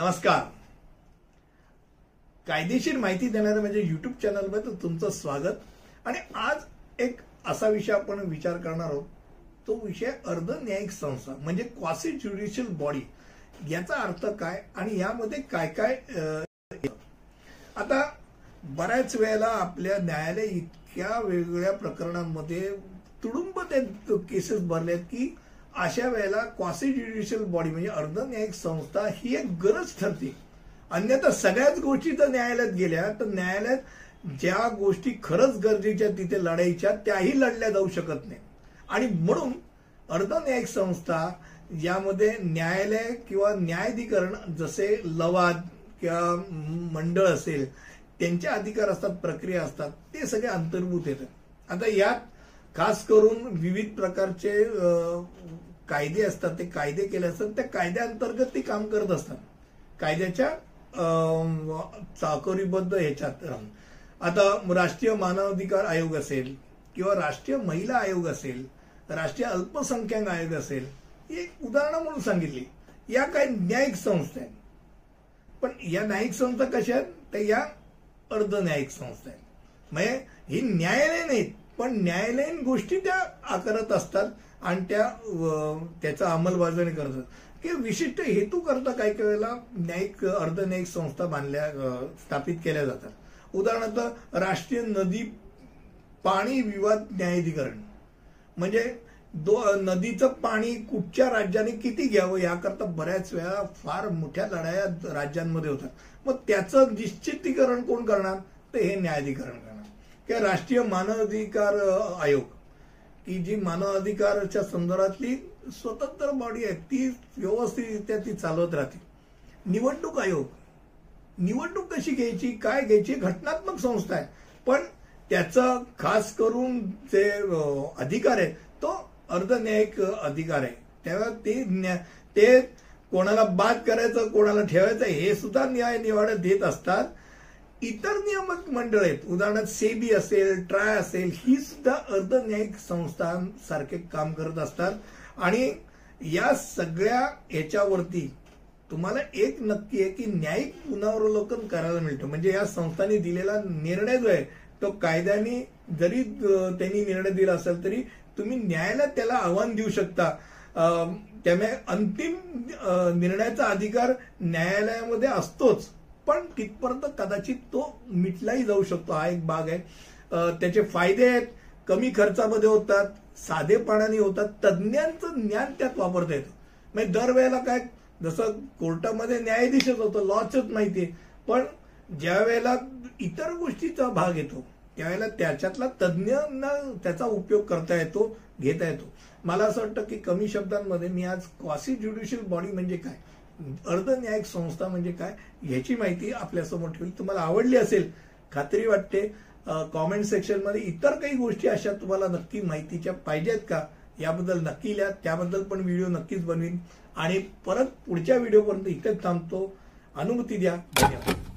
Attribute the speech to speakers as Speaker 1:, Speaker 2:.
Speaker 1: नमस्कार. कायदेशीर माहिती देणाऱ्या म्हणजे युट्यूब चॅनलमध्ये तुमचं स्वागत. आणि आज एक असा विषय आपण विचार करणार आहोत. तो विषय अर्ध न्यायिक संस्था म्हणजे क्वासी ज्युडिशियल बॉडी याचा अर्थ काय आणि यामध्ये काय काय आता बऱ्याच वेळेला आपल्या न्यायालय इतक्या वेगवेगळ्या प्रकरणांमध्ये तुडुंब ते केसेस भरल्यात आहेत की अशा वेळेला क्वासी बॉडी म्हणजे अर्ध न्यायिक संस्था ही एक गरज ठरते. अन्यथा सगळ्याच गोष्टी जर न्यायालयात गेल्या तर न्यायालयात ज्या गोष्टी खरंच गरजेच्या तिथे लढायच्या त्याही लढल्या जाऊ शकत नाही. आणि म्हणून अर्ध न्यायिक संस्था यामध्ये न्यायालय किंवा न्यायाधिकरण जसे लवाद किंवा मंडळ असेल त्यांचे अधिकार असतात प्रक्रिया असतात ते सगळे अंतर्भूत येतात. आता यात खास करून विविध प्रकारचे कायदे असतात ते कायदे केले असतात त्या कायद्याअंतर्गत ते काम करत असतात. कायद्याच्या अ, चाकोरीबद्ध ह्याच्यात राहून. आता राष्ट्रीय मानवाधिकार आयोग असेल किंवा राष्ट्रीय महिला आयोग असेल राष्ट्रीय अल्पसंख्याक आयोग असेल ही एक उदाहरणं म्हणून सांगितली. या काही न्यायिक संस्था आहेत. पण या न्यायिक संस्था कशा आहेत? तर या अर्ध न्यायिक संस्था आहेत. म्हणजे ही न्यायालय नाहीत पण न्यायालयीन गोष्टी त्या आकारत असतात. आणि त्या त्याचा अंमलबजावणी करतात की विशिष्ट हेतू करता काही काही वेळेला न्यायिक अर्ध न्यायिक संस्था बांधल्या स्थापित केल्या जातात. उदाहरणार्थ राष्ट्रीय नदी पाणी विवाद न्यायाधिकरण. म्हणजे दो नदीचं पाणी कुठच्या राज्याने किती घ्यावं याकरता बऱ्याच वेळा फार मोठ्या लढाया राज्यांमध्ये होतात. मग त्याचं निश्चितीकरण कोण करणार? तर हे न्यायाधिकरण करणार. किंवा राष्ट्रीय मानवाधिकार आयोग. की जी मानवाधिकाराच्या संदर्भातली स्वतंत्र बॉडी आहे ती व्यवस्थितरित्या ती चालवत राहते. निवडणूक आयोग. निवडणूक कशी घ्यायची काय घ्यायची घटनात्मक संस्था आहे. पण त्याचा खास करून जे अधिकार आहे तो अर्धन्यायिक अधिकार आहे. तेव्हा ते ते कोणाला बाद करायचं कोणाला ठेवायचं हे सुद्धा न्याय निवाडा देत असतात. इतर नियामक मंडळ आहेत उदाहरणार्थ सेबी असेल ट्राय असेल ही सुद्धा अर्ध न्यायिक संस्थांसारखे काम करत असतात. आणि या सगळ्या याच्यावरती तुम्हाला एक नक्की आहे की न्यायिक पुनरावलोकन करायला मिळतं. म्हणजे या संस्थांनी दिलेला निर्णय जो आहे तो कायद्याने जरी त्यांनी निर्णय दिला असेल तरी तुम्ही न्यायालयात त्याला आव्हान देऊ शकता. त्यामुळे अंतिम निर्णयाचा अधिकार न्यायालयामध्ये असतोच. पण तिथपर्यंत कदाचित तो मिटलाही जाऊ शकतो. हा एक भाग आहे. त्याचे फायदे आहेत. कमी खर्चामध्ये होतात. साधेपणाने होतात. तज्ज्ञांचं ज्ञान त्यात वापरता येतं. म्हणजे दरवेळेला काय जसं कोर्टामध्ये न्यायाधीशच होतं लॉचच माहितीये पण ज्या वेळेला इतर गोष्टीचा भाग येतो त्यावेळेला त्याच्यातला तज्ज्ञांना त्याचा उपयोग करता येतो घेता येतो. मला असं वाटतं की कमी शब्दांमध्ये मी आज क्वासी ज्युडिशियल बॉडी म्हणजे काय? अर्ध न्यायिक संस्था म्हणजे काय? ह्याची माहिती आपल्यासमोर ठेवली तुम्हाला आवडली असेल. खात्री वाटते कॉमेंट सेक्शनमध्ये इतर काही गोष्टी अशा तुम्हाला नक्की माहितीच्या पाहिजेत का? याबद्दल नक्की लिहा. त्याबद्दल पण व्हिडिओ नक्कीच बनवीन. आणि परत पुढच्या व्हिडिओपर्यंत इथेच थांबतो. अनुमती द्या. धन्यवाद.